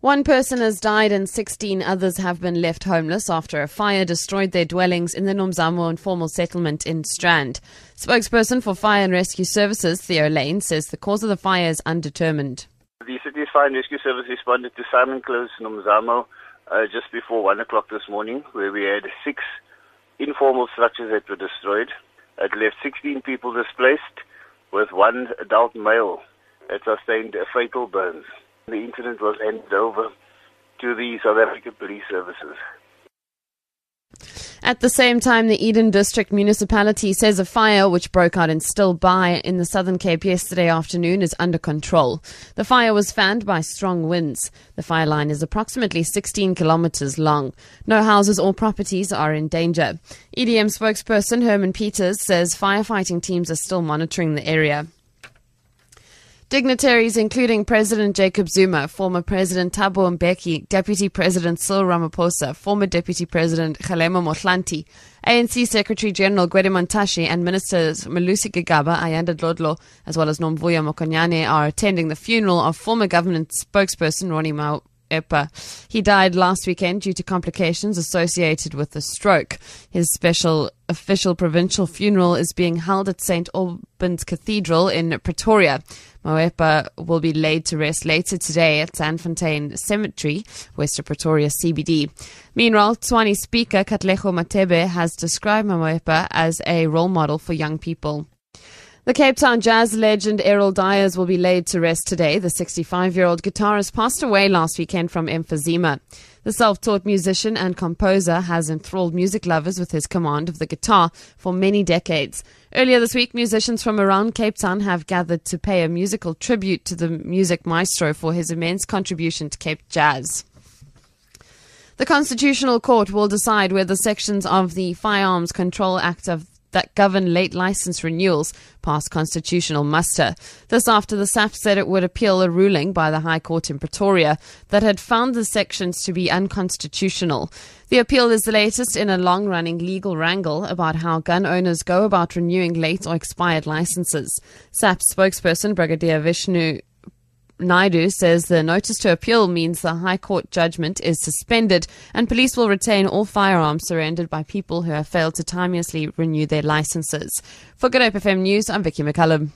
One person has died and 16 others have been left homeless after a fire destroyed their dwellings in the Nomzamo informal settlement in Strand. Spokesperson for Fire and Rescue Services, Theo Layne, says the cause of the fire is undetermined. The City's Fire and Rescue Service responded to Simon Close, Nomzamo, uh, just before 1 o'clock this morning, where we had six informal structures that were destroyed. It left 16 people displaced, with one adult male that sustained fatal burns. The incident was handed over to the South African Police Services. At the same time, the Eden District Municipality says a fire which broke out in Stilbaai in the Southern Cape yesterday afternoon is under control. The fire was fanned by strong winds. The fire line is approximately 16 kilometers long. No houses or properties are in danger. EDM spokesperson Herman Peters says firefighting teams are still monitoring the area. Dignitaries including President Jacob Zuma, former President Thabo Mbeki, Deputy President Cyril Ramaphosa, former Deputy President Kgalema Motlanthe, ANC Secretary General Gwede Mantashe and Ministers Malusi Gigaba, Ayanda Dlodlo, as well as Nomvuyo Mokonyane are attending the funeral of former government spokesperson Ronnie Mau Epa. He died last weekend due to complications associated with a stroke. His special official provincial funeral is being held at St. Albans Cathedral in Pretoria. Moepa will be laid to rest later today at Sandfontein Cemetery, west of Pretoria CBD. Meanwhile, Tshwane Speaker Katlego Mathebe has described Moepa as a role model for young people. The Cape Town jazz legend Errol Dyers will be laid to rest today. The 65 year old guitarist passed away last weekend from emphysema. The self taught musician and composer has enthralled music lovers with his command of the guitar for many decades. Earlier this week, musicians from around Cape Town have gathered to pay a musical tribute to the music maestro for his immense contribution to Cape jazz. The Constitutional Court will decide whether sections of the Firearms Control Act of that govern late license renewals passed constitutional muster. This after the SAP said it would appeal a ruling by the High Court in Pretoria that had found the sections to be unconstitutional. The appeal is the latest in a long running legal wrangle about how gun owners go about renewing late or expired licenses. SAP spokesperson Brigadier Vishnu Naidu says the notice to appeal means the High Court judgment is suspended and police will retain all firearms surrendered by people who have failed to timeously renew their licenses. For Good Hope FM News, I'm Vicky McCullum.